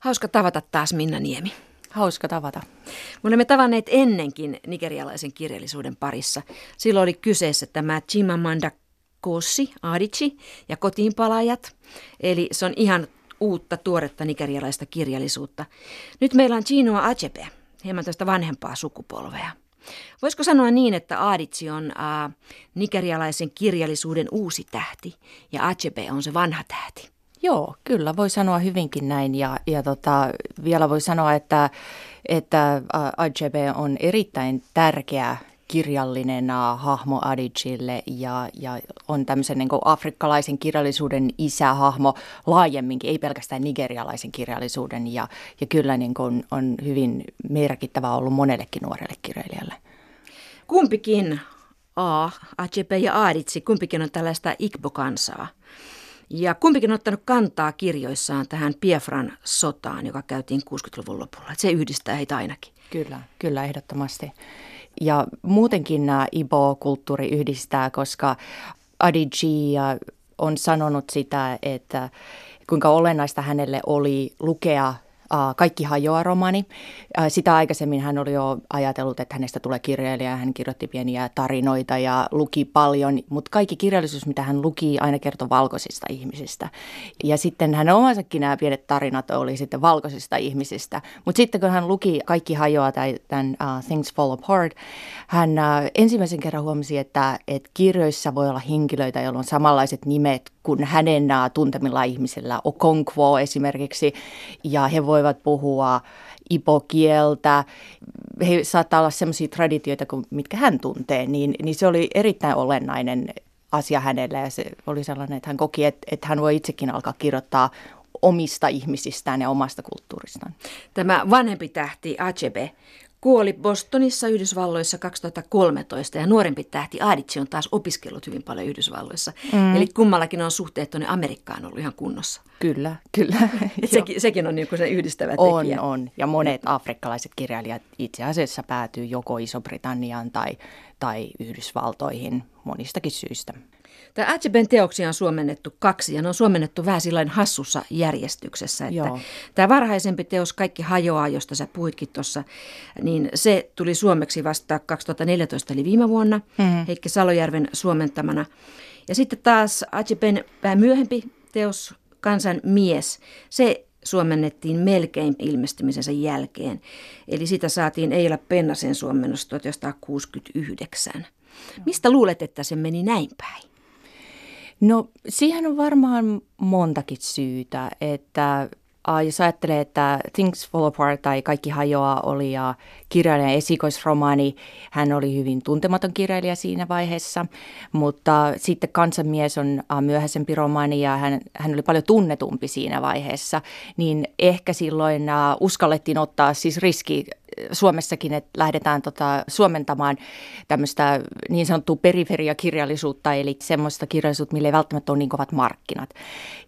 Hauska tavata taas Minna Niemi. Hauska tavata. Me olemme tavanneet ennenkin nigerialaisen kirjallisuuden parissa. Silloin oli kyseessä tämä Chimamanda Kosi, Adichi ja kotiinpalaajat. Eli se on ihan uutta, tuoretta nigerialaista kirjallisuutta. Nyt meillä on Chinoa Achebe, hieman tästä vanhempaa sukupolvea. Voisiko sanoa niin, että Adichi on äh, nigerialaisen kirjallisuuden uusi tähti ja Achebe on se vanha tähti? Joo, kyllä voi sanoa hyvinkin näin ja, ja tota, vielä voi sanoa, että, että Achebe on erittäin tärkeä kirjallinen hahmo Adicille ja, ja on tämmöisen niin afrikkalaisen kirjallisuuden isähahmo laajemminkin, ei pelkästään nigerialaisen kirjallisuuden ja, ja kyllä niin kuin on hyvin merkittävä ollut monellekin nuorelle kirjailijalle. Kumpikin A, Achepe ja Aditsi, kumpikin on tällaista Igbo-kansaa. Ja kumpikin on ottanut kantaa kirjoissaan tähän Piefran sotaan, joka käytiin 60-luvun lopulla. Se yhdistää heitä ainakin. Kyllä, kyllä ehdottomasti. Ja muutenkin nämä Ibo-kulttuuri yhdistää, koska Adiji on sanonut sitä, että kuinka olennaista hänelle oli lukea kaikki hajoa romani. Sitä aikaisemmin hän oli jo ajatellut, että hänestä tulee kirjailija. Hän kirjoitti pieniä tarinoita ja luki paljon, mutta kaikki kirjallisuus, mitä hän luki, aina kertoi valkoisista ihmisistä. Ja sitten hän omansakin nämä pienet tarinat oli sitten valkoisista ihmisistä. Mutta sitten kun hän luki Kaikki hajoa tai tämän uh, Things Fall Apart, hän uh, ensimmäisen kerran huomasi, että, että kirjoissa voi olla henkilöitä, joilla on samanlaiset nimet kuin hänen tuntemilla ihmisillä. Okonkwo esimerkiksi, ja he voivat puhua ipokieltä. He saattaa olla sellaisia traditioita, mitkä hän tuntee, niin, niin se oli erittäin olennainen asia hänelle ja se oli sellainen, että hän koki, että, että hän voi itsekin alkaa kirjoittaa omista ihmisistään ja omasta kulttuuristaan. Tämä vanhempi tähti Achebe kuoli Bostonissa Yhdysvalloissa 2013 ja nuorempi tähti Adici on taas opiskellut hyvin paljon Yhdysvalloissa. Mm. Eli kummallakin on suhteet tuonne Amerikkaan ollut ihan kunnossa. Kyllä, kyllä. sekin, sekin on niin se yhdistävä on, tekijä. On, on. Ja monet afrikkalaiset kirjailijat itse asiassa päätyy joko Iso-Britanniaan tai, tai Yhdysvaltoihin monistakin syistä. Tämä Atcheben teoksia on suomennettu kaksi ja ne on suomennettu vähän sillain hassussa järjestyksessä. Että Joo. Tämä varhaisempi teos Kaikki hajoaa, josta sä puhuitkin tuossa, niin se tuli suomeksi vasta 2014 eli viime vuonna mm-hmm. Heikki Salojärven suomentamana. Ja sitten taas Atcheben vähän myöhempi teos Kansan mies, se suomennettiin melkein ilmestymisensä jälkeen. Eli sitä saatiin Eila Pennasen suomennos 1969. Mistä luulet, että se meni näin päin? No siihen on varmaan montakin syytä, että jos ajattelee, että Things Fall Apart tai Kaikki hajoaa oli ja kirjailijan esikoisromaani, hän oli hyvin tuntematon kirjailija siinä vaiheessa, mutta sitten Kansanmies on myöhäisempi romaani ja hän, hän oli paljon tunnetumpi siinä vaiheessa, niin ehkä silloin uskallettiin ottaa siis riski Suomessakin, että lähdetään tota, suomentamaan tämmöistä niin sanottua periferiakirjallisuutta, eli semmoista kirjallisuutta, millä ei välttämättä ole niin kovat markkinat.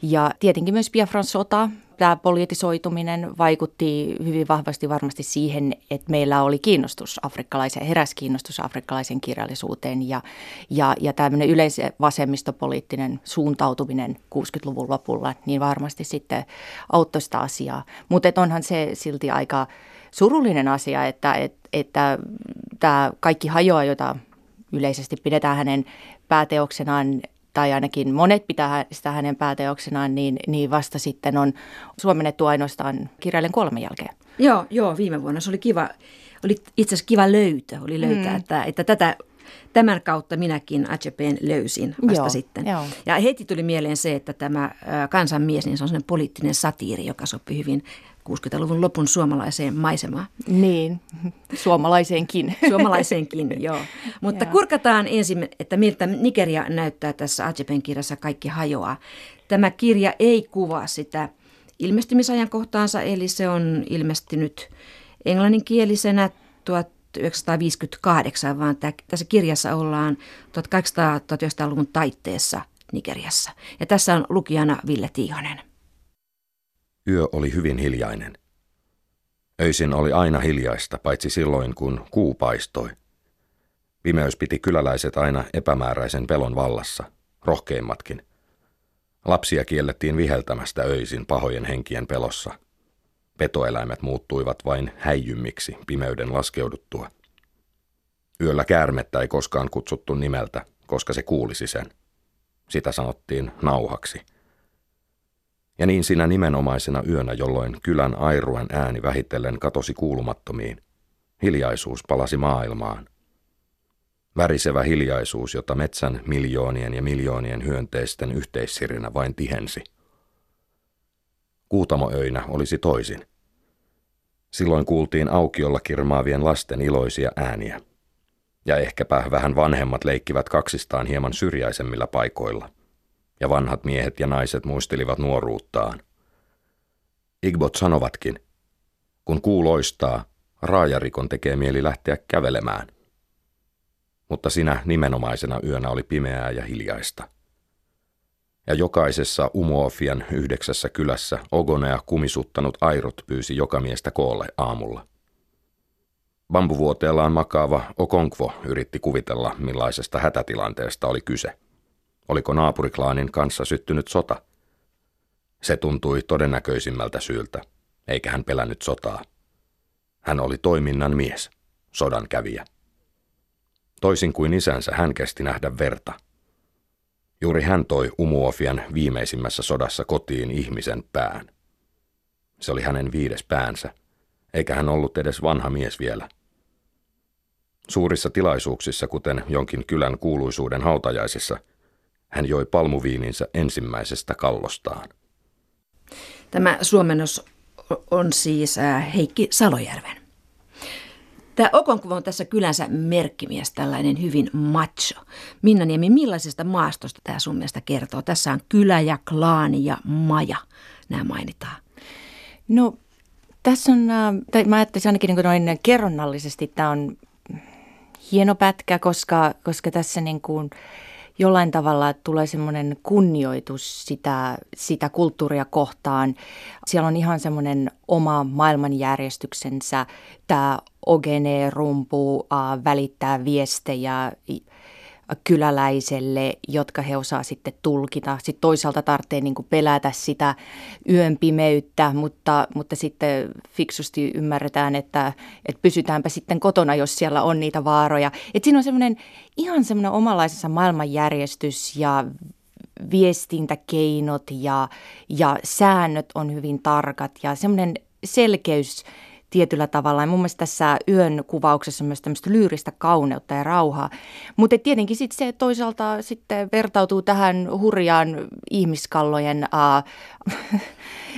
Ja tietenkin myös Biafran sota, tämä poliitisoituminen vaikutti hyvin vahvasti varmasti siihen, että meillä oli kiinnostus afrikkalaisen, heräs kiinnostus afrikkalaisen kirjallisuuteen ja, ja, ja tämmöinen yleisen vasemmistopoliittinen suuntautuminen 60-luvun lopulla, niin varmasti sitten auttoi sitä asiaa. Mutta onhan se silti aika surullinen asia, että, että, että tämä kaikki hajoaa, jota yleisesti pidetään hänen pääteoksenaan, tai ainakin monet pitää sitä hänen pääteoksenaan, niin, niin vasta sitten on suomennettu ainoastaan kirjailijan kolmen jälkeen. Joo, joo, viime vuonna se oli kiva, oli itse asiassa kiva löytö, oli löytää, mm. että, että tätä tämän kautta minäkin Achepeen löysin vasta joo, sitten. Joo. Ja heti tuli mieleen se, että tämä kansanmies, niin se on sellainen poliittinen satiiri, joka sopii hyvin 60-luvun lopun suomalaiseen maisemaan. Niin, suomalaiseenkin. Suomalaiseenkin, joo. Mutta ja. kurkataan ensin, että miltä Nigeria näyttää tässä Ajepen kirjassa Kaikki hajoaa. Tämä kirja ei kuvaa sitä ilmestymisajankohtaansa, eli se on ilmestynyt englanninkielisenä 1958, vaan tässä kirjassa ollaan 1800-1900-luvun taitteessa Nigeriassa. Ja tässä on lukijana Ville Tiihonen. Yö oli hyvin hiljainen. Öisin oli aina hiljaista, paitsi silloin, kun kuu paistoi. Pimeys piti kyläläiset aina epämääräisen pelon vallassa, rohkeimmatkin. Lapsia kiellettiin viheltämästä öisin pahojen henkien pelossa. Petoeläimet muuttuivat vain häijymmiksi pimeyden laskeuduttua. Yöllä käärmettä ei koskaan kutsuttu nimeltä, koska se kuulisi sen. Sitä sanottiin nauhaksi. Ja niin sinä nimenomaisena yönä, jolloin kylän airuen ääni vähitellen katosi kuulumattomiin, hiljaisuus palasi maailmaan. Värisevä hiljaisuus, jota metsän miljoonien ja miljoonien hyönteisten yhteissirinä vain tihensi. Kuutamoöinä olisi toisin. Silloin kuultiin aukiolla kirmaavien lasten iloisia ääniä. Ja ehkäpä vähän vanhemmat leikkivät kaksistaan hieman syrjäisemmillä paikoilla. Ja vanhat miehet ja naiset muistelivat nuoruuttaan. Igbot sanovatkin, kun kuu loistaa, raajarikon tekee mieli lähteä kävelemään. Mutta sinä nimenomaisena yönä oli pimeää ja hiljaista. Ja jokaisessa Umuofian yhdeksässä kylässä ogonea kumisuttanut airot pyysi joka miestä koolle aamulla. Bambuvuoteellaan makaava Okonkvo yritti kuvitella, millaisesta hätätilanteesta oli kyse. Oliko naapuriklaanin kanssa syttynyt sota? Se tuntui todennäköisimmältä syyltä, eikä hän pelännyt sotaa. Hän oli toiminnan mies, sodan kävijä. Toisin kuin isänsä, hän kesti nähdä verta. Juuri hän toi Umuofian viimeisimmässä sodassa kotiin ihmisen pään. Se oli hänen viides päänsä, eikä hän ollut edes vanha mies vielä. Suurissa tilaisuuksissa, kuten jonkin kylän kuuluisuuden hautajaisissa, hän joi palmuviininsä ensimmäisestä kallostaan. Tämä suomennos on siis Heikki Salojärven. Tämä Okonkuva on tässä kylänsä merkkimies, tällainen hyvin macho. Minna Niemi, millaisesta maastosta tämä sun mielestä kertoo? Tässä on kylä ja klaani ja maja, nämä mainitaan. No tässä on, tai mä ajattelisin ainakin niin noin kerronnallisesti, tämä on hieno pätkä, koska, koska tässä niin kuin jollain tavalla tulee semmoinen kunnioitus sitä, sitä kulttuuria kohtaan. Siellä on ihan semmoinen oma maailmanjärjestyksensä. Tämä Ogene rumpu äh, välittää viestejä kyläläiselle, jotka he osaa sitten tulkita. Sitten toisaalta tarvitsee niin pelätä sitä yön pimeyttä, mutta, mutta sitten fiksusti ymmärretään, että, että pysytäänpä sitten kotona, jos siellä on niitä vaaroja. Et siinä on semmoinen ihan semmoinen omanlaisensa maailmanjärjestys ja viestintäkeinot ja, ja säännöt on hyvin tarkat ja semmoinen selkeys – tietyllä tavalla. Ja mun mielestä tässä yön kuvauksessa myös tämmöistä lyyristä kauneutta ja rauhaa. Mutta tietenkin sit se toisaalta sitten vertautuu tähän hurjaan ihmiskallojen, äh,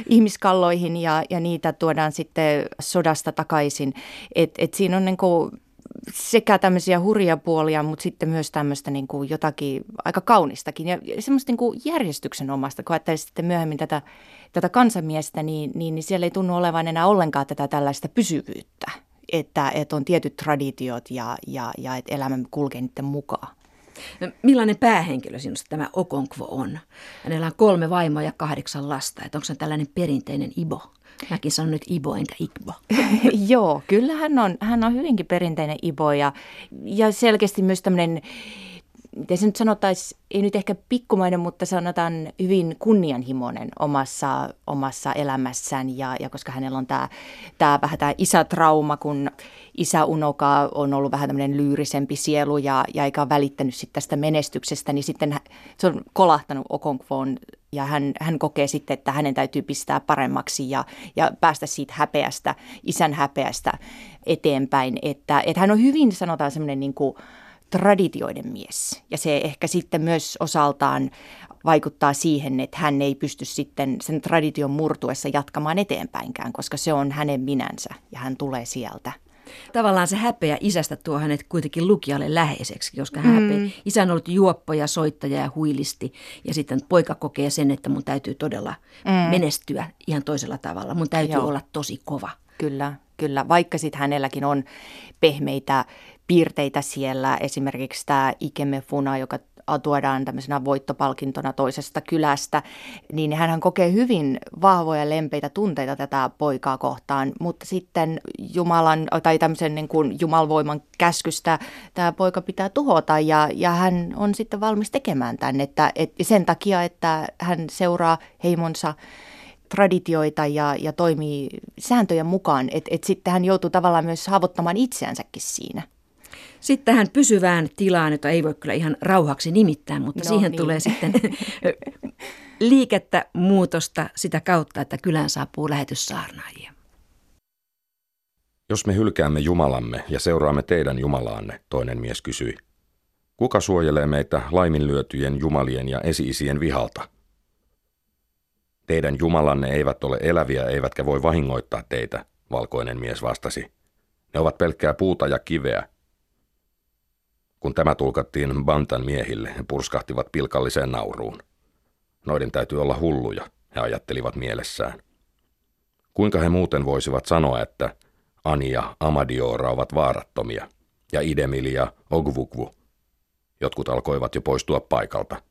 ihmiskalloihin ja, ja niitä tuodaan sitten sodasta takaisin. Et, et siinä on niin kuin sekä tämmöisiä hurja puolia, mutta sitten myös tämmöistä niin kuin jotakin aika kaunistakin ja semmoista niin kuin järjestyksen omasta, kun ajattelee sitten myöhemmin tätä, tätä kansamiestä, niin, niin, niin siellä ei tunnu olevan enää ollenkaan tätä tällaista pysyvyyttä, että, että on tietyt traditiot ja, ja, ja että elämä kulkee niiden mukaan. No, millainen päähenkilö sinusta tämä Okonkvo on? Hänellä on kolme vaimoa ja kahdeksan lasta. Että onko se tällainen perinteinen Ibo? Mäkin sanon nyt Ibo enkä Ikbo. Joo, kyllä hän on, hän on hyvinkin perinteinen Ibo ja, ja selkeästi myös tämmöinen miten se nyt sanottaisiin, ei nyt ehkä pikkumainen, mutta sanotaan hyvin kunnianhimoinen omassa, omassa elämässään. Ja, ja koska hänellä on tämä, tämä vähän tämä isätrauma, kun isä Unoka on ollut vähän tämmöinen lyyrisempi sielu ja, ja eikä ole välittänyt sit tästä menestyksestä, niin sitten se on kolahtanut Okonkvoon ja hän, hän kokee sitten, että hänen täytyy pistää paremmaksi ja, ja päästä siitä häpeästä, isän häpeästä eteenpäin. Että, että hän on hyvin, sanotaan semmoinen niin kuin, traditioiden mies. Ja se ehkä sitten myös osaltaan vaikuttaa siihen, että hän ei pysty sitten sen tradition murtuessa jatkamaan eteenpäinkään, koska se on hänen minänsä ja hän tulee sieltä. Tavallaan se häpeä isästä tuo hänet kuitenkin lukijalle läheiseksi, koska hän mm. häpeä. Isä on ollut juoppo ja soittaja ja huilisti ja sitten poika kokee sen, että mun täytyy todella mm. menestyä ihan toisella tavalla. Mun täytyy Joo. olla tosi kova. Kyllä, kyllä. Vaikka sitten hänelläkin on pehmeitä piirteitä siellä. Esimerkiksi tämä Ikeme Funa, joka tuodaan tämmöisenä voittopalkintona toisesta kylästä, niin hän kokee hyvin vahvoja lempeitä tunteita tätä poikaa kohtaan, mutta sitten Jumalan tai tämmöisen niin kuin jumalvoiman käskystä tämä poika pitää tuhota ja, ja hän on sitten valmis tekemään tämän, että, et, sen takia, että hän seuraa heimonsa traditioita ja, ja toimii sääntöjen mukaan, että et sitten hän joutuu tavallaan myös haavoittamaan itseänsäkin siinä. Sitten tähän pysyvään tilaan, jota ei voi kyllä ihan rauhaksi nimittää, mutta no, siihen niin. tulee sitten liikettä, muutosta sitä kautta, että kylään saapuu lähetyssaarnaajia. Jos me hylkäämme Jumalamme ja seuraamme teidän Jumalaanne, toinen mies kysyi. Kuka suojelee meitä laiminlyötyjen jumalien ja esiisien vihalta? Teidän Jumalanne eivät ole eläviä eivätkä voi vahingoittaa teitä, valkoinen mies vastasi. Ne ovat pelkkää puuta ja kiveä. Kun tämä tulkattiin Bantan miehille, he purskahtivat pilkalliseen nauruun. Noiden täytyy olla hulluja, he ajattelivat mielessään. Kuinka he muuten voisivat sanoa, että Ani ja Amadiora ovat vaarattomia, ja Idemil ja Ogvukvu. Jotkut alkoivat jo poistua paikalta.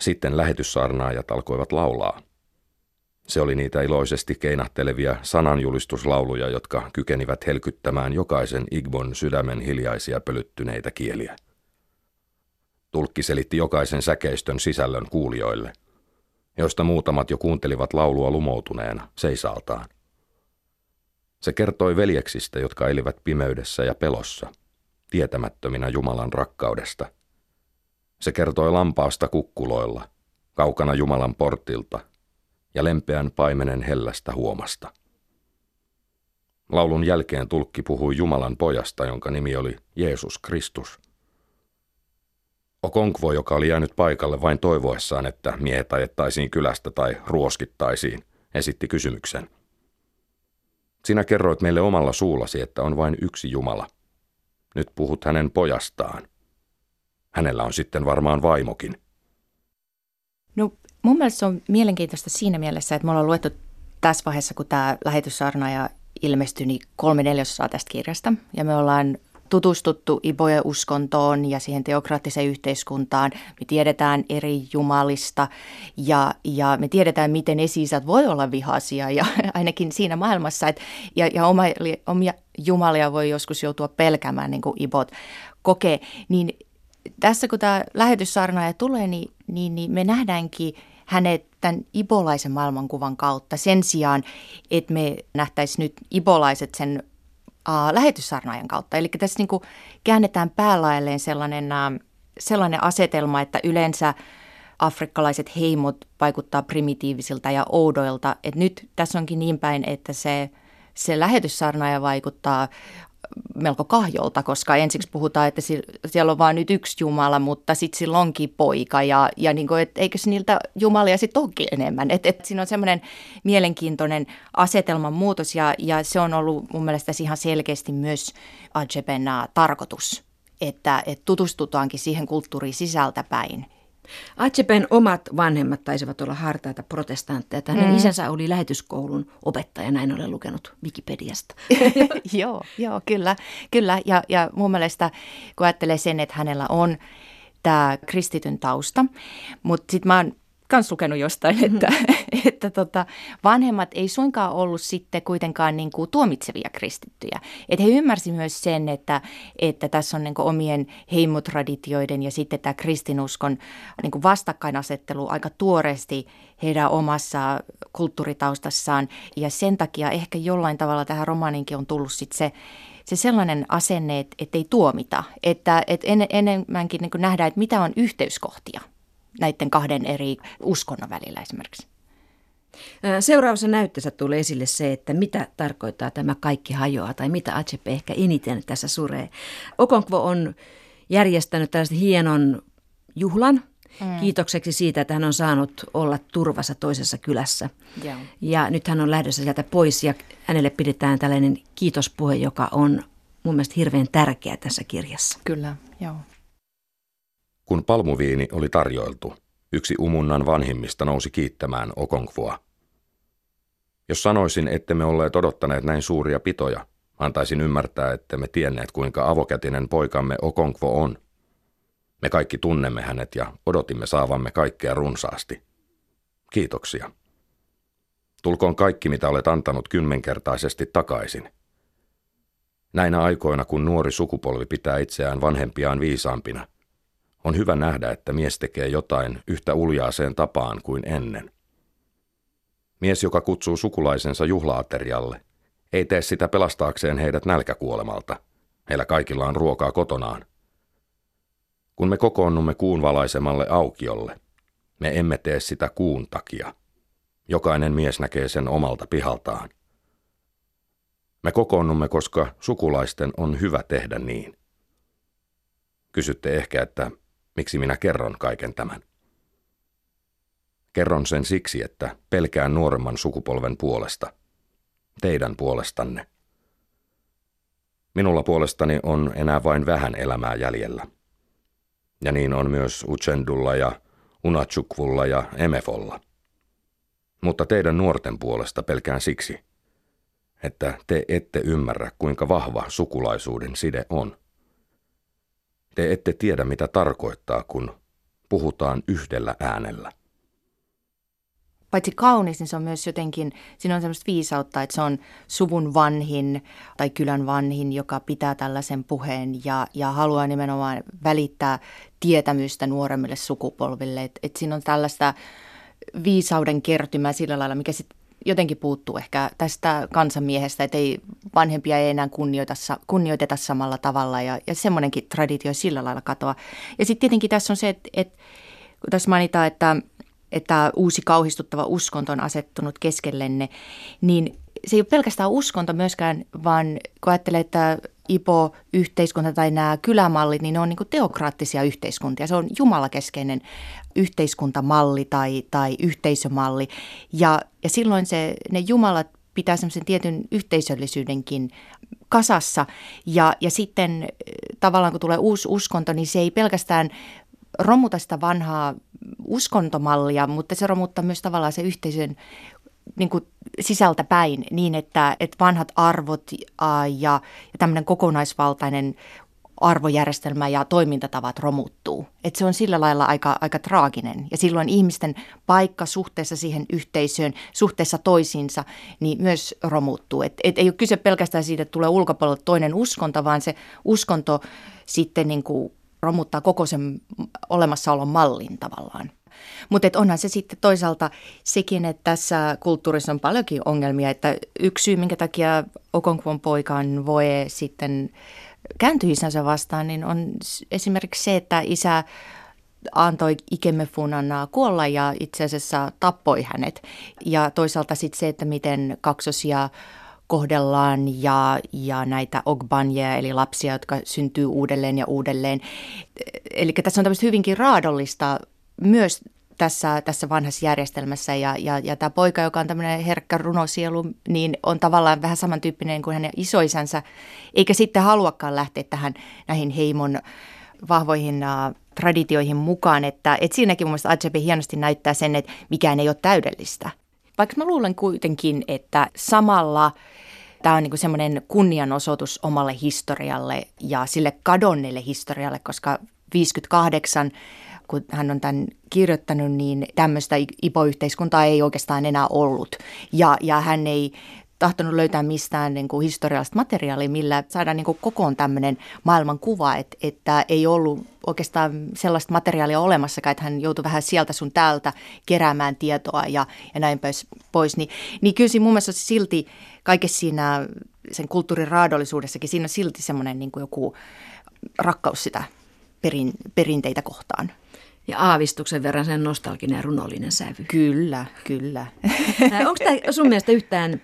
Sitten lähetyssaarnaajat alkoivat laulaa. Se oli niitä iloisesti keinahtelevia sananjulistuslauluja, jotka kykenivät helkyttämään jokaisen Igbon sydämen hiljaisia pölyttyneitä kieliä. Tulkki selitti jokaisen säkeistön sisällön kuulijoille, joista muutamat jo kuuntelivat laulua lumoutuneena, seisaltaan. Se kertoi veljeksistä, jotka elivät pimeydessä ja pelossa, tietämättöminä Jumalan rakkaudesta. Se kertoi lampaasta kukkuloilla, kaukana Jumalan portilta ja lempeän paimenen hellästä huomasta. Laulun jälkeen tulkki puhui Jumalan pojasta, jonka nimi oli Jeesus Kristus. Okonkvo, joka oli jäänyt paikalle vain toivoessaan, että miehet ajettaisiin kylästä tai ruoskittaisiin, esitti kysymyksen. Sinä kerroit meille omalla suullasi, että on vain yksi Jumala. Nyt puhut hänen pojastaan. Hänellä on sitten varmaan vaimokin. Mun mielestä se on mielenkiintoista siinä mielessä, että me ollaan luettu tässä vaiheessa, kun tämä lähetyssaarnaaja ilmestyi, niin kolme neljäsosaa tästä kirjasta. Ja me ollaan tutustuttu Ibojen uskontoon ja siihen teokraattiseen yhteiskuntaan. Me tiedetään eri jumalista ja, ja me tiedetään, miten esi voi olla vihaisia ja ainakin siinä maailmassa. Et, ja ja oma, omia jumalia voi joskus joutua pelkämään, niin kuin Ibot kokee. Niin tässä kun tämä lähetyssarnaaja tulee, niin, niin, niin me nähdäänkin hänet tämän ibolaisen maailmankuvan kautta sen sijaan, että me nähtäisiin nyt ibolaiset sen uh, lähetyssarnaajan kautta. Eli tässä niin kuin käännetään päälailleen sellainen, uh, sellainen asetelma, että yleensä afrikkalaiset heimot vaikuttaa primitiivisilta ja oudoilta. Et nyt tässä onkin niin päin, että se, se lähetyssarnaaja vaikuttaa melko kahjolta, koska ensiksi puhutaan, että siellä on vain nyt yksi Jumala, mutta sitten sillä onkin poika ja, ja niin kuin, että eikö niiltä Jumalia sitten onkin enemmän. Et, et siinä on semmoinen mielenkiintoinen asetelman muutos ja, ja se on ollut mun mielestä ihan selkeästi myös Ajepen tarkoitus, että, että tutustutaankin siihen kulttuuriin sisältäpäin Atsepen omat vanhemmat taisivat olla hartaita protestantteja. Hänen mm. isänsä oli lähetyskoulun opettaja, näin olen lukenut Wikipediasta. joo, joo, kyllä. kyllä. Ja, ja mun mielestä, kun ajattelee sen, että hänellä on tämä kristityn tausta, mutta sitten mä oon kans lukenut jostain, mm-hmm. että, että tota, vanhemmat ei suinkaan ollut sitten kuitenkaan niin kuin tuomitsevia kristittyjä. Että he ymmärsivät myös sen, että, että tässä on niin kuin omien heimotraditioiden ja sitten tämä kristinuskon niin kuin vastakkainasettelu aika tuoreesti heidän omassa kulttuuritaustassaan. Ja sen takia ehkä jollain tavalla tähän romaaninkin on tullut sitten se, se sellainen asenne, että, ei tuomita, että, että en, enemmänkin niin nähdään, että mitä on yhteyskohtia – näiden kahden eri uskonnon välillä esimerkiksi. Seuraavassa näytteessä tulee esille se, että mitä tarkoittaa tämä kaikki hajoaa tai mitä Achepe ehkä eniten tässä suree. Okonkvo on järjestänyt tällaisen hienon juhlan mm. kiitokseksi siitä, että hän on saanut olla turvassa toisessa kylässä. Yeah. Ja nyt hän on lähdössä sieltä pois ja hänelle pidetään tällainen kiitospuhe, joka on mun mielestä hirveän tärkeä tässä kirjassa. Kyllä, joo. Kun palmuviini oli tarjoiltu, yksi umunnan vanhimmista nousi kiittämään Okonkvoa. Jos sanoisin, että me olleet odottaneet näin suuria pitoja, antaisin ymmärtää, että me tienneet kuinka avokätinen poikamme Okonkvo on. Me kaikki tunnemme hänet ja odotimme saavamme kaikkea runsaasti. Kiitoksia. Tulkoon kaikki, mitä olet antanut kymmenkertaisesti takaisin. Näinä aikoina, kun nuori sukupolvi pitää itseään vanhempiaan viisaampina – on hyvä nähdä, että mies tekee jotain yhtä uljaaseen tapaan kuin ennen. Mies, joka kutsuu sukulaisensa juhlaaterialle, ei tee sitä pelastaakseen heidät nälkäkuolemalta. Heillä kaikilla on ruokaa kotonaan. Kun me kokoonnumme kuun valaisemalle aukiolle, me emme tee sitä kuun takia. Jokainen mies näkee sen omalta pihaltaan. Me kokoonnumme, koska sukulaisten on hyvä tehdä niin. Kysytte ehkä, että miksi minä kerron kaiken tämän. Kerron sen siksi, että pelkään nuoremman sukupolven puolesta. Teidän puolestanne. Minulla puolestani on enää vain vähän elämää jäljellä. Ja niin on myös Uchendulla ja Unachukvulla ja Emefolla. Mutta teidän nuorten puolesta pelkään siksi, että te ette ymmärrä, kuinka vahva sukulaisuuden side on. Te ette tiedä, mitä tarkoittaa, kun puhutaan yhdellä äänellä. Paitsi kaunis, niin se on myös jotenkin, siinä on semmoista viisautta, että se on suvun vanhin tai kylän vanhin, joka pitää tällaisen puheen ja, ja haluaa nimenomaan välittää tietämystä nuoremmille sukupolville. Että et siinä on tällaista viisauden kertymää sillä lailla, mikä sitten jotenkin puuttuu ehkä tästä kansanmiehestä, että ei vanhempia ei enää kunnioita, kunnioiteta samalla tavalla ja, ja semmoinenkin traditio sillä lailla katoa. Ja sitten tietenkin tässä on se, että, että kun tässä mainitaan, että, että uusi kauhistuttava uskonto on asettunut keskellenne, niin se ei ole pelkästään uskonto myöskään, vaan kun ajattelee, että IPO-yhteiskunta tai nämä kylämallit, niin ne on niin teokraattisia yhteiskuntia. Se on jumalakeskeinen yhteiskuntamalli tai, tai yhteisömalli. Ja, ja silloin se, ne jumalat pitää semmoisen tietyn yhteisöllisyydenkin kasassa. Ja, ja sitten eh, tavallaan kun tulee uusi uskonto, niin se ei pelkästään romuta sitä vanhaa uskontomallia, mutta se romuttaa myös tavallaan se yhteisön niin kuin sisältä päin niin, että, että vanhat arvot ja, ja tämmöinen kokonaisvaltainen arvojärjestelmä ja toimintatavat romuttuu. Et se on sillä lailla aika, aika traaginen. Ja silloin ihmisten paikka suhteessa siihen yhteisöön, suhteessa toisiinsa, niin myös romuttuu. Et, et ei ole kyse pelkästään siitä, että tulee ulkopuolelta toinen uskonto, vaan se uskonto sitten niin kuin romuttaa koko sen olemassaolon mallin tavallaan. Mutta onhan se sitten toisaalta sekin, että tässä kulttuurissa on paljonkin ongelmia, että yksi syy, minkä takia Okonkvon poikaan voi sitten kääntyi isänsä vastaan, niin on esimerkiksi se, että isä antoi Ikemefunan kuolla ja itse asiassa tappoi hänet. Ja toisaalta sitten se, että miten kaksosia kohdellaan ja, ja näitä ogbanjeja, eli lapsia, jotka syntyy uudelleen ja uudelleen. Eli tässä on tämmöistä hyvinkin raadollista myös tässä, tässä vanhassa järjestelmässä. Ja, ja, ja tämä poika, joka on tämmöinen herkkä runosielu, niin on tavallaan vähän samantyyppinen kuin hänen isoisänsä, eikä sitten haluakaan lähteä tähän näihin heimon vahvoihin uh, traditioihin mukaan, että, että siinäkin mun mielestä Adjepe hienosti näyttää sen, että mikään ei ole täydellistä. Vaikka mä luulen kuitenkin, että samalla tämä on niin semmoinen kunnianosoitus omalle historialle ja sille kadonneelle historialle, koska 58 kun hän on tämän kirjoittanut, niin tämmöistä ipoyhteiskuntaa ei oikeastaan enää ollut. Ja, ja hän ei tahtonut löytää mistään niin kuin historiallista materiaalia, millä saadaan niin kuin kokoon tämmöinen maailmankuva, että, että ei ollut oikeastaan sellaista materiaalia olemassakaan, että hän joutui vähän sieltä sun täältä keräämään tietoa ja, ja näin pois. Niin, niin kyllä siinä mun mielestä silti kaikessa siinä sen kulttuurin raadollisuudessakin, siinä on silti semmoinen niin kuin joku rakkaus sitä perin, perinteitä kohtaan ja aavistuksen verran sen nostalginen ja runollinen sävy. Kyllä, kyllä. Onko tämä sun mielestä yhtään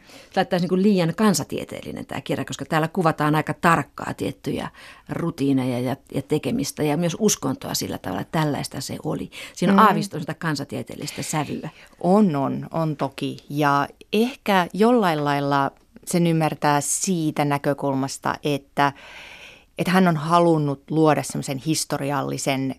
niin liian kansatieteellinen tämä kirja, koska täällä kuvataan aika tarkkaa tiettyjä rutiineja ja, ja tekemistä ja myös uskontoa sillä tavalla, että tällaista se oli. Siinä on mm. aavistus sitä kansatieteellistä sävyä. On, on, on toki. Ja ehkä jollain lailla sen ymmärtää siitä näkökulmasta, että että hän on halunnut luoda semmoisen historiallisen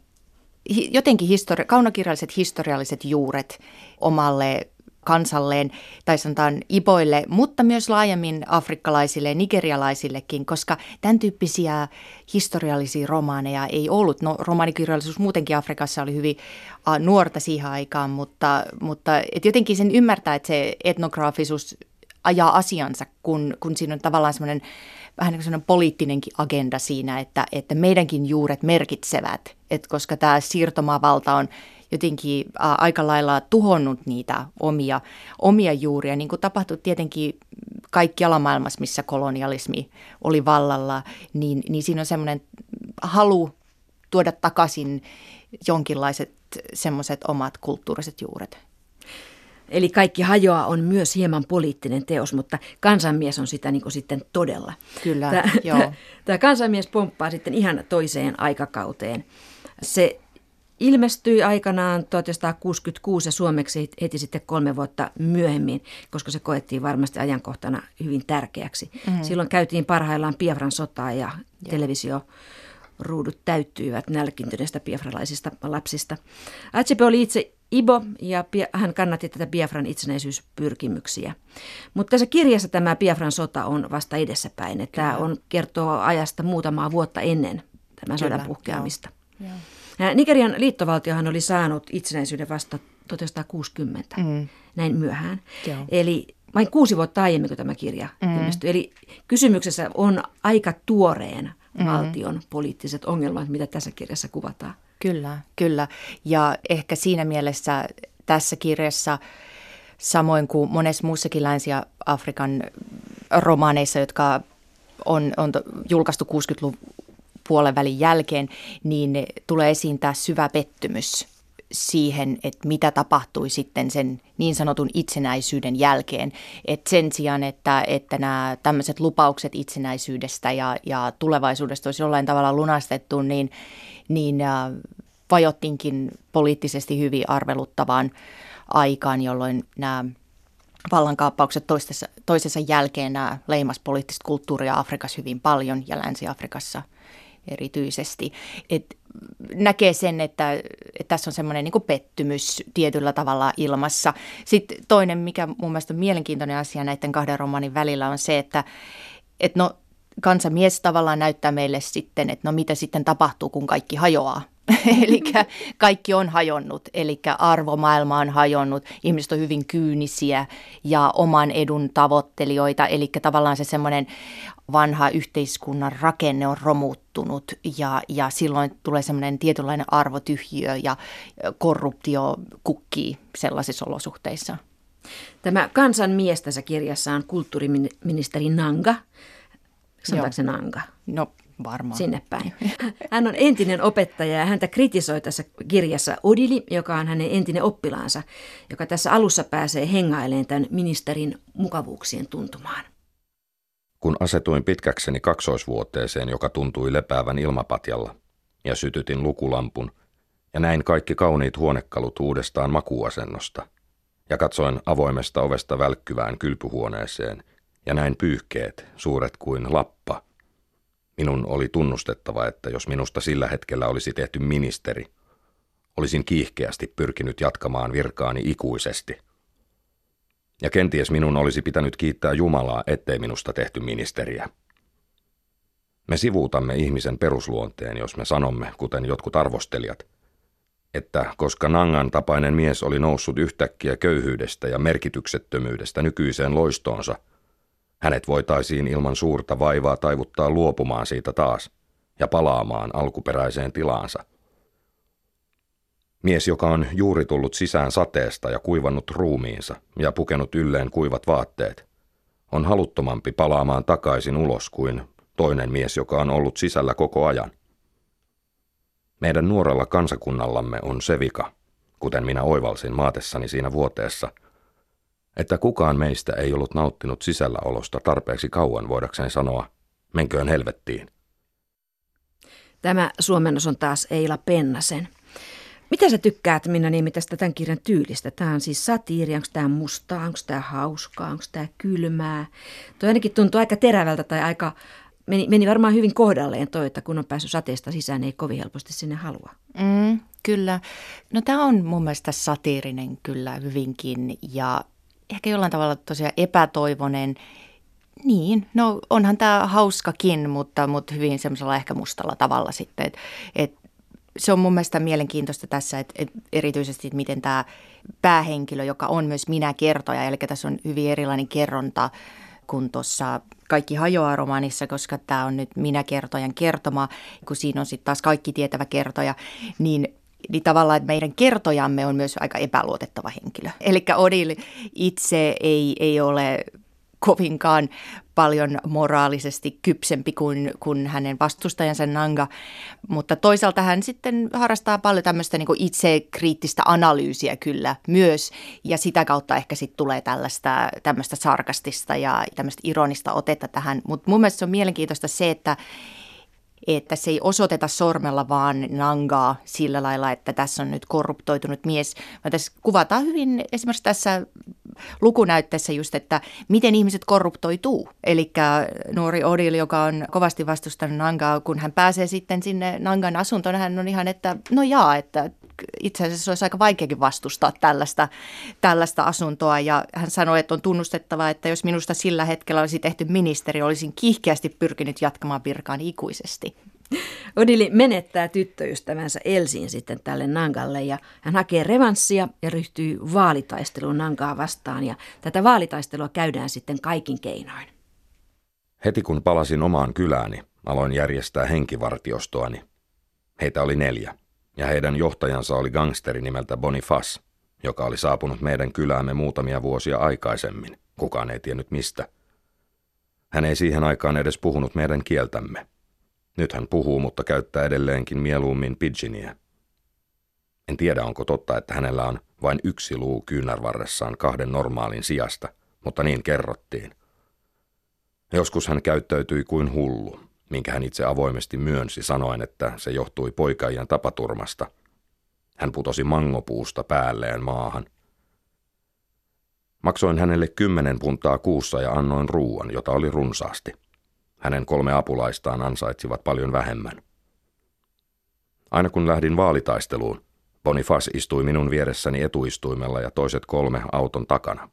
jotenkin histori- kaunokirjalliset historialliset juuret omalle kansalleen tai sanotaan iboille, mutta myös laajemmin afrikkalaisille nigerialaisillekin, koska tämän tyyppisiä historiallisia romaaneja ei ollut. No, romaanikirjallisuus muutenkin Afrikassa oli hyvin nuorta siihen aikaan, mutta, mutta et jotenkin sen ymmärtää, että se etnograafisuus ajaa asiansa, kun, kun siinä on tavallaan semmoinen vähän niin kuin poliittinenkin agenda siinä, että, että meidänkin juuret merkitsevät, että koska tämä siirtomaavalta on jotenkin aika lailla tuhonnut niitä omia, omia juuria, niin kuin tapahtui tietenkin kaikkialla maailmassa, missä kolonialismi oli vallalla, niin, niin siinä on semmoinen halu tuoda takaisin jonkinlaiset semmoiset omat kulttuuriset juuret. Eli kaikki hajoaa on myös hieman poliittinen teos, mutta kansanmies on sitä niin kuin sitten todella. Kyllä, tämä, joo. Tämä kansanmies pomppaa sitten ihan toiseen aikakauteen. Se ilmestyi aikanaan 1966 ja suomeksi heti sitten kolme vuotta myöhemmin, koska se koettiin varmasti ajankohtana hyvin tärkeäksi. Mm-hmm. Silloin käytiin parhaillaan Piafran sotaa ja Joo. televisio ruudut täyttyivät nälkintyneistä biafralaisista lapsista. Atsepe oli itse Ibo ja hän kannatti tätä Biafran itsenäisyyspyrkimyksiä. Mutta tässä kirjassa tämä Biafran sota on vasta edessäpäin. Että tämä on, kertoo ajasta muutamaa vuotta ennen tämän sodan puhkeamista. Joo. Joo. Nigerian liittovaltiohan oli saanut itsenäisyyden vasta 1960, mm. näin myöhään. Joo. Eli vain kuusi vuotta aiemmin kuin tämä kirja mm. ilmestyi. Eli kysymyksessä on aika tuoreen mm. valtion poliittiset ongelmat, mitä tässä kirjassa kuvataan. Kyllä, kyllä. Ja ehkä siinä mielessä tässä kirjassa, samoin kuin monessa muussakin Länsi-Afrikan romaaneissa, jotka on, on julkaistu 60-luvun puolen välin jälkeen, niin tulee esiin tämä syvä pettymys siihen, että mitä tapahtui sitten sen niin sanotun itsenäisyyden jälkeen. Et sen sijaan, että, että nämä tämmöiset lupaukset itsenäisyydestä ja, ja tulevaisuudesta olisi jollain tavalla lunastettu, niin, niin äh, vajottiinkin poliittisesti hyvin arveluttavaan aikaan, jolloin nämä vallankaappaukset toisessa, toisensa jälkeen nämä leimas poliittista kulttuuria Afrikassa hyvin paljon ja Länsi-Afrikassa erityisesti. Et näkee sen, että, että tässä on semmoinen niin pettymys tietyllä tavalla ilmassa. Sitten toinen, mikä mun mielestä on mielenkiintoinen asia näiden kahden romaanin välillä on se, että, että no, kansamies tavallaan näyttää meille sitten, että no mitä sitten tapahtuu, kun kaikki hajoaa. eli kaikki on hajonnut, eli arvomaailma on hajonnut, ihmiset on hyvin kyynisiä ja oman edun tavoittelijoita, eli tavallaan se semmoinen vanha yhteiskunnan rakenne on romuttunut ja, ja silloin tulee semmoinen tietynlainen arvotyhjiö ja korruptio kukkii sellaisissa olosuhteissa. Tämä tässä kirjassa on kulttuuriministeri Nanga. Sanotaanko se Nanga? No Varmaan. Sinne päin. Hän on entinen opettaja ja häntä kritisoi tässä kirjassa Odili, joka on hänen entinen oppilaansa, joka tässä alussa pääsee hengailemaan tämän ministerin mukavuuksien tuntumaan. Kun asetuin pitkäkseni kaksoisvuoteeseen, joka tuntui lepäävän ilmapatjalla, ja sytytin lukulampun, ja näin kaikki kauniit huonekalut uudestaan makuasennosta, ja katsoin avoimesta ovesta välkkyvään kylpyhuoneeseen, ja näin pyyhkeet, suuret kuin lappa, Minun oli tunnustettava, että jos minusta sillä hetkellä olisi tehty ministeri, olisin kiihkeästi pyrkinyt jatkamaan virkaani ikuisesti. Ja kenties minun olisi pitänyt kiittää Jumalaa, ettei minusta tehty ministeriä. Me sivuutamme ihmisen perusluonteen, jos me sanomme, kuten jotkut arvostelijat, että koska Nangan tapainen mies oli noussut yhtäkkiä köyhyydestä ja merkityksettömyydestä nykyiseen loistoonsa – hänet voitaisiin ilman suurta vaivaa taivuttaa luopumaan siitä taas ja palaamaan alkuperäiseen tilaansa. Mies, joka on juuri tullut sisään sateesta ja kuivannut ruumiinsa ja pukenut ylleen kuivat vaatteet, on haluttomampi palaamaan takaisin ulos kuin toinen mies, joka on ollut sisällä koko ajan. Meidän nuorella kansakunnallamme on se vika, kuten minä oivalsin maatessani siinä vuoteessa – että kukaan meistä ei ollut nauttinut sisälläolosta tarpeeksi kauan voidakseen sanoa, menköön helvettiin. Tämä suomennos on taas Eila Pennasen. Mitä sä tykkäät, Minna Niemi, tästä tämän kirjan tyylistä? Tämä on siis satiiri, onko tämä mustaa, onko tämä hauskaa, onko tämä kylmää? Tuo ainakin tuntuu aika terävältä tai aika, meni, meni varmaan hyvin kohdalleen toi, että kun on päässyt sateesta sisään, niin ei kovin helposti sinne halua. Mm, kyllä. No tämä on mun mielestä satiirinen kyllä hyvinkin ja ehkä jollain tavalla tosiaan epätoivonen. Niin, no onhan tämä hauskakin, mutta, mutta hyvin semmoisella ehkä mustalla tavalla sitten. Et, et se on mun mielestä mielenkiintoista tässä, että et erityisesti että miten tämä päähenkilö, joka on myös minä kertoja, eli tässä on hyvin erilainen kerronta kuin tuossa Kaikki hajoaa romaanissa, koska tämä on nyt minä kertojan kertoma, kun siinä on sitten taas kaikki tietävä kertoja, niin niin tavallaan että meidän kertojamme on myös aika epäluotettava henkilö. Eli Odil itse ei, ei ole kovinkaan paljon moraalisesti kypsempi kuin, kuin hänen vastustajansa Nanga, mutta toisaalta hän sitten harrastaa paljon tämmöistä niin itsekriittistä analyysiä kyllä myös, ja sitä kautta ehkä sitten tulee tällaista tämmöistä sarkastista ja tämmöistä ironista otetta tähän, mutta mun mielestä se on mielenkiintoista se, että että se ei osoiteta sormella vaan nangaa sillä lailla, että tässä on nyt korruptoitunut mies, vaan tässä kuvataan hyvin esimerkiksi tässä lukunäytteessä just, että miten ihmiset korruptoituu. Eli nuori Odil, joka on kovasti vastustanut Nangaa, kun hän pääsee sitten sinne Nangan asuntoon, hän on ihan, että no jaa, että itse asiassa olisi aika vaikeakin vastustaa tällaista, tällaista asuntoa. Ja hän sanoi, että on tunnustettava, että jos minusta sillä hetkellä olisi tehty ministeri, olisin kiihkeästi pyrkinyt jatkamaan virkaan ikuisesti. Odili menettää tyttöystävänsä Elsiin sitten tälle Nangalle ja hän hakee revanssia ja ryhtyy vaalitaisteluun Nangaa vastaan ja tätä vaalitaistelua käydään sitten kaikin keinoin. Heti kun palasin omaan kylääni, aloin järjestää henkivartiostoani. Heitä oli neljä ja heidän johtajansa oli gangsteri nimeltä Bonifas, joka oli saapunut meidän kyläämme muutamia vuosia aikaisemmin. Kukaan ei tiennyt mistä. Hän ei siihen aikaan edes puhunut meidän kieltämme. Nyt hän puhuu, mutta käyttää edelleenkin mieluummin pidginiä. En tiedä, onko totta, että hänellä on vain yksi luu kyynärvarressaan kahden normaalin sijasta, mutta niin kerrottiin. Joskus hän käyttäytyi kuin hullu, minkä hän itse avoimesti myönsi sanoen, että se johtui poikaijan tapaturmasta. Hän putosi mangopuusta päälleen maahan. Maksoin hänelle kymmenen puntaa kuussa ja annoin ruuan, jota oli runsaasti. Hänen kolme apulaistaan ansaitsivat paljon vähemmän. Aina kun lähdin vaalitaisteluun, Bonifas istui minun vieressäni etuistuimella ja toiset kolme auton takana.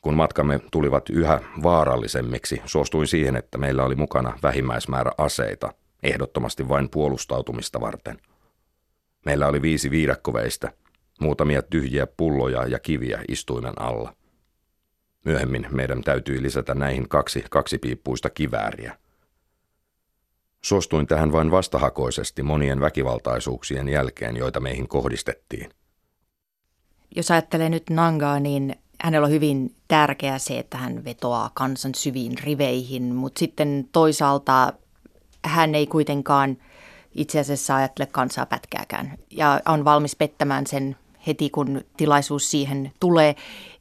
Kun matkamme tulivat yhä vaarallisemmiksi, suostuin siihen, että meillä oli mukana vähimmäismäärä aseita, ehdottomasti vain puolustautumista varten. Meillä oli viisi viidakkoveistä, muutamia tyhjiä pulloja ja kiviä istuimen alla. Myöhemmin meidän täytyi lisätä näihin kaksi kaksipiippuista kivääriä. Suostuin tähän vain vastahakoisesti monien väkivaltaisuuksien jälkeen, joita meihin kohdistettiin. Jos ajattelee nyt Nangaa, niin hänellä on hyvin tärkeää se, että hän vetoaa kansan syviin riveihin, mutta sitten toisaalta hän ei kuitenkaan itse asiassa ajattele kansaa pätkääkään ja on valmis pettämään sen heti, kun tilaisuus siihen tulee.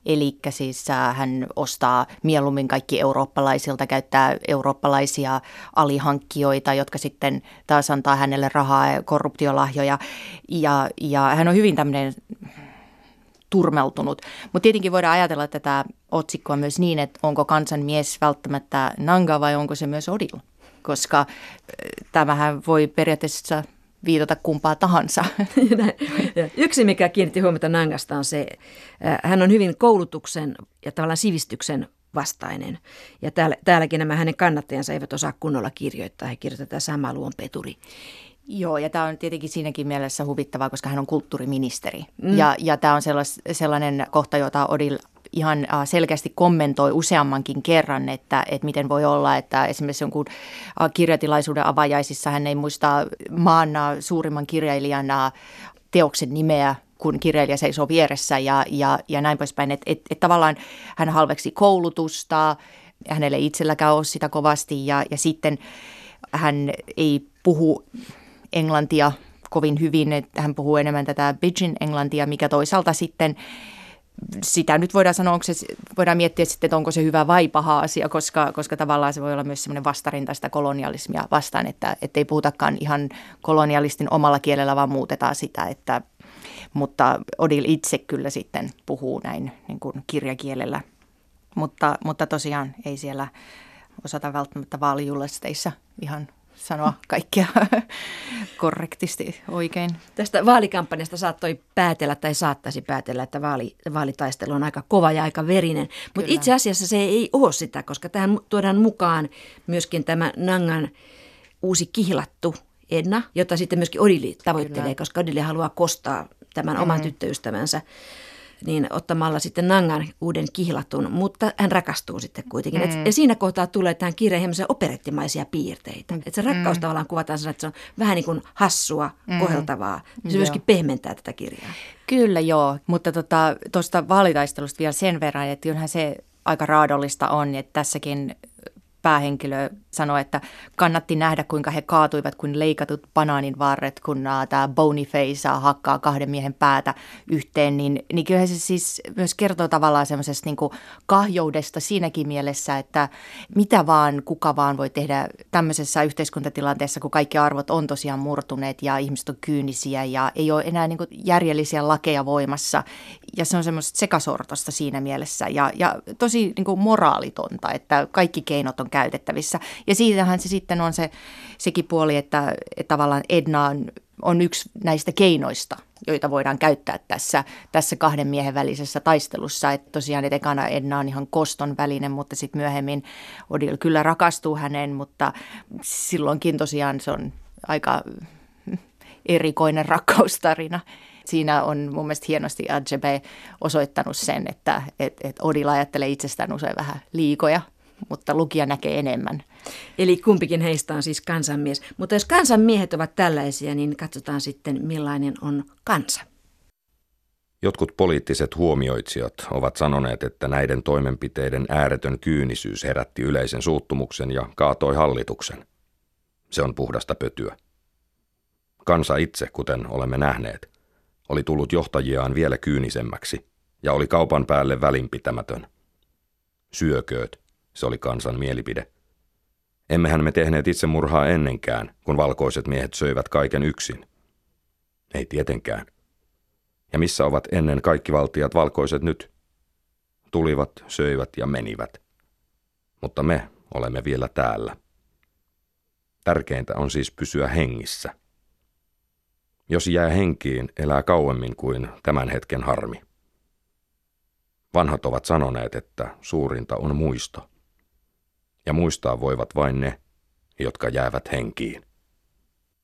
Eli siis äh, hän ostaa mieluummin kaikki eurooppalaisilta, käyttää eurooppalaisia alihankkijoita, jotka sitten taas antaa hänelle rahaa ja korruptiolahjoja. Ja, ja hän on hyvin tämmöinen turmeltunut. Mutta tietenkin voidaan ajatella tätä otsikkoa myös niin, että onko kansan mies välttämättä Nanga vai onko se myös Odil, koska tämähän voi periaatteessa viitata kumpaa tahansa. Yksi, mikä kiinnitti huomiota Nangasta on se, hän on hyvin koulutuksen ja tavallaan sivistyksen vastainen. Ja täällä, täälläkin nämä hänen kannattajansa eivät osaa kunnolla kirjoittaa. He kirjoitetaan sama luon peturi. Joo, ja tämä on tietenkin siinäkin mielessä huvittavaa, koska hän on kulttuuriministeri. Mm. Ja, ja tämä on sellais, sellainen kohta, jota Odil ihan selkeästi kommentoi useammankin kerran, että, että miten voi olla, että esimerkiksi jonkun kirjatilaisuuden avajaisissa hän ei muista maan suurimman kirjailijan teoksen nimeä, kun kirjailija seisoo vieressä ja, ja, ja näin poispäin. Että et, et tavallaan hän halveksi koulutusta, hänelle itselläkään ole sitä kovasti ja, ja sitten hän ei puhu englantia kovin hyvin, että hän puhuu enemmän tätä Bidgin englantia, mikä toisaalta sitten sitä nyt voidaan sanoa, onko se, voidaan miettiä sitten, että onko se hyvä vai paha asia, koska, koska tavallaan se voi olla myös semmoinen vastarinta sitä kolonialismia vastaan, että ei puhutakaan ihan kolonialistin omalla kielellä, vaan muutetaan sitä, että, mutta Odil itse kyllä sitten puhuu näin niin kuin kirjakielellä, mutta, mutta tosiaan ei siellä osata välttämättä vaalijullisteissa ihan sanoa kaikkea korrektisti oikein. Tästä vaalikampanjasta saattoi päätellä tai saattaisi päätellä, että vaali, vaalitaistelu on aika kova ja aika verinen. Mutta itse asiassa se ei ole sitä, koska tähän tuodaan mukaan myöskin tämä Nangan uusi kihlattu Edna, jota sitten myöskin Odili tavoittelee, Kyllä. koska Odili haluaa kostaa tämän mm-hmm. oman tyttöystävänsä niin ottamalla sitten Nangan uuden kihlatun, mutta hän rakastuu sitten kuitenkin. Mm. Et, ja siinä kohtaa tulee tähän kirjeen operettimaisia piirteitä. Mm. Että se rakkaus mm. tavallaan kuvataan että se on vähän niin kuin hassua, mm. koheltavaa. Se joo. myöskin pehmentää tätä kirjaa. Kyllä joo, mutta tuosta tota, vaalitaistelusta vielä sen verran, että kyllähän se aika raadollista on, että tässäkin päähenkilö sanoi, että kannatti nähdä, kuinka he kaatuivat kuin leikatut banaanin varret, kun tämä Boniface hakkaa kahden miehen päätä yhteen, niin, niin kyllä se siis myös kertoo tavallaan semmoisesta niin kahjoudesta siinäkin mielessä, että mitä vaan, kuka vaan voi tehdä tämmöisessä yhteiskuntatilanteessa, kun kaikki arvot on tosiaan murtuneet ja ihmiset on kyynisiä ja ei ole enää niin järjellisiä lakeja voimassa. Ja se on semmoista sekasortosta siinä mielessä ja, ja tosi niin moraalitonta, että kaikki keinot on käytettävissä. Ja siitähän se sitten on se, sekin puoli, että, että tavallaan Edna on, on yksi näistä keinoista, joita voidaan käyttää tässä, tässä kahden miehen välisessä taistelussa. Että tosiaan että ekana Edna on ihan koston välinen, mutta sitten myöhemmin Odil kyllä rakastuu häneen, mutta silloinkin tosiaan se on aika erikoinen rakkaustarina siinä on mun mielestä hienosti RGB osoittanut sen, että et, et Odil ajattelee itsestään usein vähän liikoja mutta lukija näkee enemmän. Eli kumpikin heistä on siis kansanmies. Mutta jos kansanmiehet ovat tällaisia, niin katsotaan sitten millainen on kansa. Jotkut poliittiset huomioitsijat ovat sanoneet, että näiden toimenpiteiden ääretön kyynisyys herätti yleisen suuttumuksen ja kaatoi hallituksen. Se on puhdasta pötyä. Kansa itse, kuten olemme nähneet, oli tullut johtajiaan vielä kyynisemmäksi ja oli kaupan päälle välinpitämätön. Syökööt, se oli kansan mielipide. Emmehän me tehneet itsemurhaa ennenkään, kun valkoiset miehet söivät kaiken yksin. Ei tietenkään. Ja missä ovat ennen kaikki valtiat valkoiset nyt? Tulivat, söivät ja menivät. Mutta me olemme vielä täällä. Tärkeintä on siis pysyä hengissä. Jos jää henkiin, elää kauemmin kuin tämän hetken harmi. Vanhat ovat sanoneet, että suurinta on muisto ja muistaa voivat vain ne, jotka jäävät henkiin.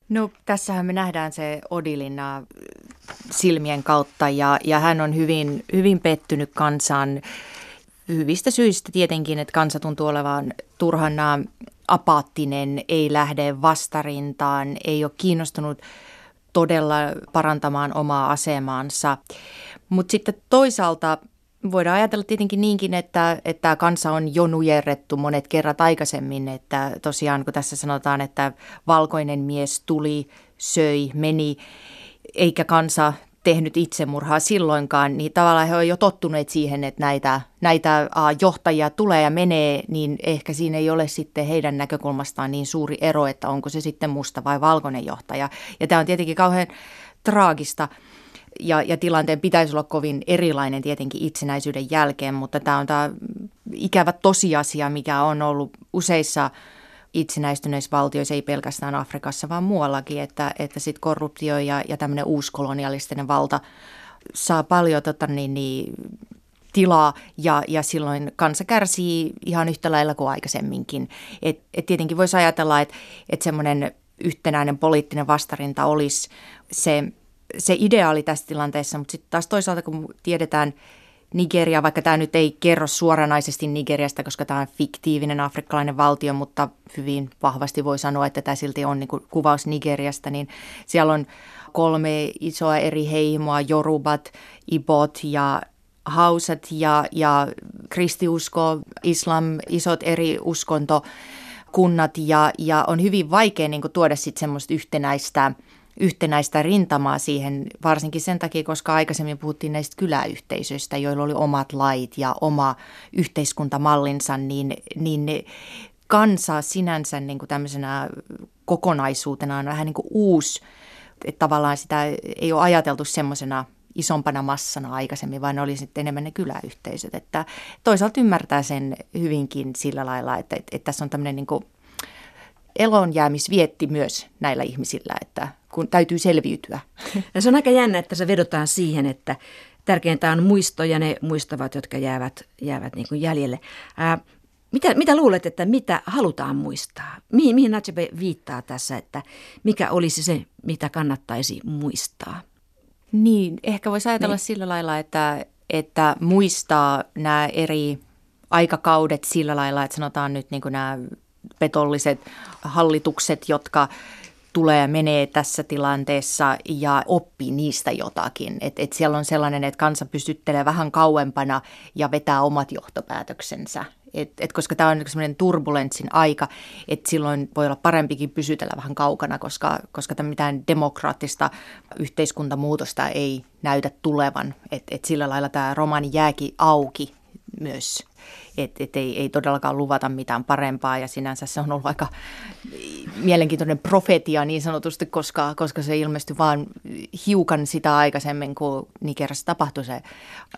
No tässähän me nähdään se Odilin äh, silmien kautta ja, ja hän on hyvin, hyvin pettynyt kansaan hyvistä syistä tietenkin, että kansa tuntuu olevan turhana apaattinen, ei lähde vastarintaan, ei ole kiinnostunut todella parantamaan omaa asemaansa. Mutta sitten toisaalta Voidaan ajatella tietenkin niinkin, että, että kansa on jo nujerrettu monet kerrat aikaisemmin, että tosiaan kun tässä sanotaan, että valkoinen mies tuli, söi, meni, eikä kansa tehnyt itsemurhaa silloinkaan, niin tavallaan he ovat jo tottuneet siihen, että näitä, näitä johtajia tulee ja menee, niin ehkä siinä ei ole sitten heidän näkökulmastaan niin suuri ero, että onko se sitten musta vai valkoinen johtaja. Ja tämä on tietenkin kauhean traagista ja, ja tilanteen pitäisi olla kovin erilainen tietenkin itsenäisyyden jälkeen, mutta tämä on tämä ikävä tosiasia, mikä on ollut useissa itsenäistyneissä valtioissa, ei pelkästään Afrikassa, vaan muuallakin, että, että sit korruptio ja, ja tämmöinen uuskolonialistinen valta saa paljon tota, niin, niin, tilaa ja, ja silloin kansa kärsii ihan yhtä lailla kuin aikaisemminkin. Et, et tietenkin voisi ajatella, että et semmoinen yhtenäinen poliittinen vastarinta olisi se se ideaali tässä tilanteessa, mutta sitten taas toisaalta kun tiedetään Nigeria, vaikka tämä nyt ei kerro suoranaisesti Nigeriasta, koska tämä on fiktiivinen afrikkalainen valtio, mutta hyvin vahvasti voi sanoa, että tämä silti on niin kuvaus Nigeriasta, niin siellä on kolme isoa eri heimoa, Jorubat, Ibot ja Hausat ja, ja kristiusko, islam, isot eri uskontokunnat ja, ja on hyvin vaikea niin kuin tuoda sitten semmoista yhtenäistä – yhtenäistä rintamaa siihen, varsinkin sen takia, koska aikaisemmin puhuttiin näistä kyläyhteisöistä, joilla oli omat lait ja oma yhteiskuntamallinsa, niin, niin ne kansa sinänsä niin kuin tämmöisenä kokonaisuutena on vähän niin kuin uusi, että tavallaan sitä ei ole ajateltu semmoisena isompana massana aikaisemmin, vaan ne oli sitten enemmän ne kyläyhteisöt. Että toisaalta ymmärtää sen hyvinkin sillä lailla, että, että, että tässä on tämmöinen niin elonjäämisvietti myös näillä ihmisillä, että kun täytyy selviytyä. Ja se on aika jännä, että se vedotaan siihen, että tärkeintä on muisto ja ne muistavat, jotka jäävät, jäävät niin kuin jäljelle. Ää, mitä, mitä luulet, että mitä halutaan muistaa? Mihin, mihin Natsabe viittaa tässä, että mikä olisi se, mitä kannattaisi muistaa? Niin, ehkä voisi ajatella niin. sillä lailla, että, että muistaa nämä eri aikakaudet sillä lailla, että sanotaan nyt niin kuin nämä petolliset hallitukset, jotka tulee ja menee tässä tilanteessa ja oppii niistä jotakin. Et, et siellä on sellainen, että kansa pystyttelee vähän kauempana ja vetää omat johtopäätöksensä. Et, et koska tämä on sellainen turbulenssin aika, että silloin voi olla parempikin pysytellä vähän kaukana, koska, koska mitään demokraattista yhteiskuntamuutosta ei näytä tulevan. Et, et sillä lailla tämä romaani jääkin auki myös että et ei, ei todellakaan luvata mitään parempaa ja sinänsä se on ollut aika mielenkiintoinen profetia niin sanotusti, koska, koska se ilmestyi vain hiukan sitä aikaisemmin, kun Nigeriassa tapahtui se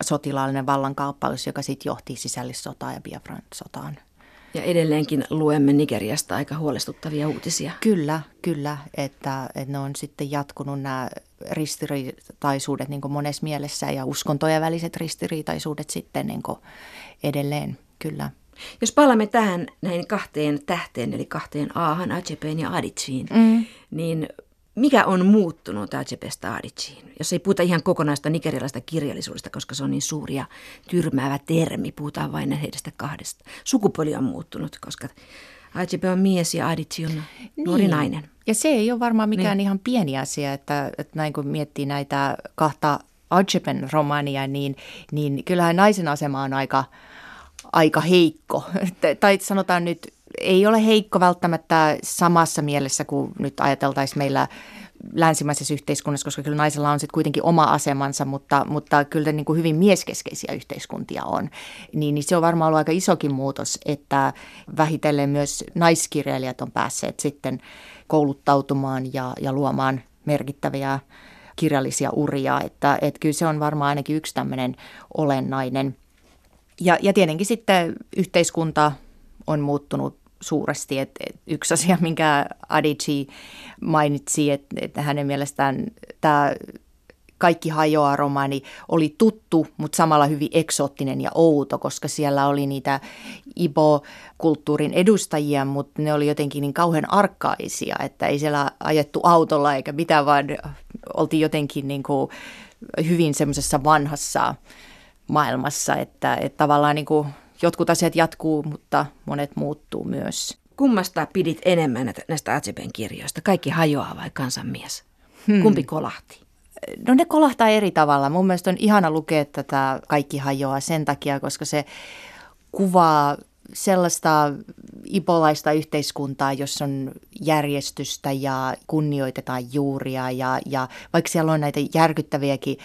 sotilaallinen vallankaappaus, joka sitten johti sisällissotaan ja Biafran sotaan. Ja edelleenkin luemme Nigeriasta aika huolestuttavia uutisia. Kyllä, kyllä, että, että ne on sitten jatkunut nämä ristiriitaisuudet niin monessa mielessä ja uskontojen väliset ristiriitaisuudet sitten niin edelleen, kyllä. Jos palaamme tähän näihin kahteen tähteen, eli kahteen Ahan, Acepeen ja Adichiin, mm. niin mikä on muuttunut Acepesta Adichiin? Jos ei puhuta ihan kokonaista nigerialaista kirjallisuudesta, koska se on niin suuri ja tyrmäävä termi, puhutaan vain heistä kahdesta. Sukupuoli on muuttunut, koska Acepe on mies ja Adichi on nuori niin. nainen. Ja se ei ole varmaan mikään niin. ihan pieni asia, että, että näin kun miettii näitä kahta Acepen romania, niin, niin kyllähän naisen asema on aika, aika heikko. tai sanotaan nyt, ei ole heikko välttämättä samassa mielessä kuin nyt ajateltaisiin meillä länsimaisessa yhteiskunnassa, koska kyllä naisella on sitten kuitenkin oma asemansa, mutta, mutta kyllä niin kuin hyvin mieskeskeisiä yhteiskuntia on. Niin, niin se on varmaan ollut aika isokin muutos, että vähitellen myös naiskirjailijat on päässeet sitten kouluttautumaan ja, ja luomaan merkittäviä kirjallisia uria, että, että kyllä se on varmaan ainakin yksi tämmöinen olennainen. Ja, ja tietenkin sitten yhteiskunta on muuttunut suuresti. Et, et yksi asia, minkä Adichie mainitsi, että, että hänen mielestään tämä kaikki hajoaa romani oli tuttu, mutta samalla hyvin eksoottinen ja outo, koska siellä oli niitä Ibo-kulttuurin edustajia, mutta ne oli jotenkin niin kauhean arkkaisia, että ei siellä ajettu autolla eikä mitään, vaan oltiin jotenkin niin kuin hyvin semmoisessa vanhassa maailmassa, että, että tavallaan niin kuin jotkut asiat jatkuu, mutta monet muuttuu myös. Kummasta pidit enemmän näistä Atseben kirjoista? Kaikki hajoaa vai kansanmies? Hmm. Kumpi kolahti? No ne kolahtaa eri tavalla. Mun mielestä on ihana lukea tätä Kaikki hajoaa sen takia, koska se kuvaa sellaista ipolaista yhteiskuntaa, jossa on järjestystä ja kunnioitetaan juuria ja, ja vaikka siellä on näitä järkyttäviäkin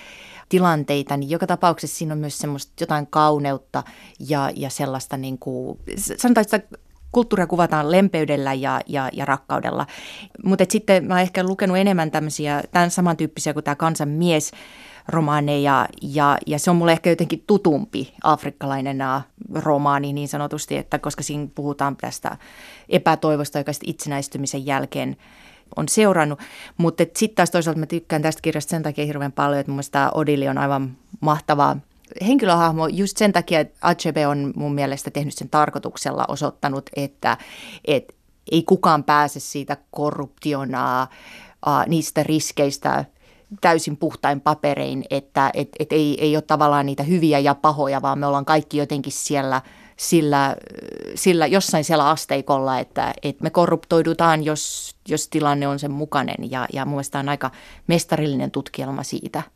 tilanteita, niin joka tapauksessa siinä on myös semmoista jotain kauneutta ja, ja sellaista niin kuin, sanotaan, että kulttuuria kuvataan lempeydellä ja, ja, ja rakkaudella. Mutta sitten mä oon ehkä lukenut enemmän tämmöisiä, tämän samantyyppisiä kuin tämä kansan mies, romaaneja ja, ja se on mulle ehkä jotenkin tutumpi afrikkalainen romaani niin sanotusti, että koska siinä puhutaan tästä epätoivosta, joka itsenäistymisen jälkeen on seurannut. Mutta sitten taas toisaalta mä tykkään tästä kirjasta sen takia hirveän paljon, että mun mielestä Odili on aivan mahtava henkilöhahmo just sen takia, että Achebe on mun mielestä tehnyt sen tarkoituksella osoittanut, että, että ei kukaan pääse siitä korruptionaa, niistä riskeistä täysin puhtain paperein, että et, et ei, ei ole tavallaan niitä hyviä ja pahoja, vaan me ollaan kaikki jotenkin siellä – sillä, sillä jossain siellä asteikolla, että, että me korruptoidutaan, jos, jos tilanne on sen mukainen. Ja, ja mun mielestä on aika mestarillinen tutkielma siitä –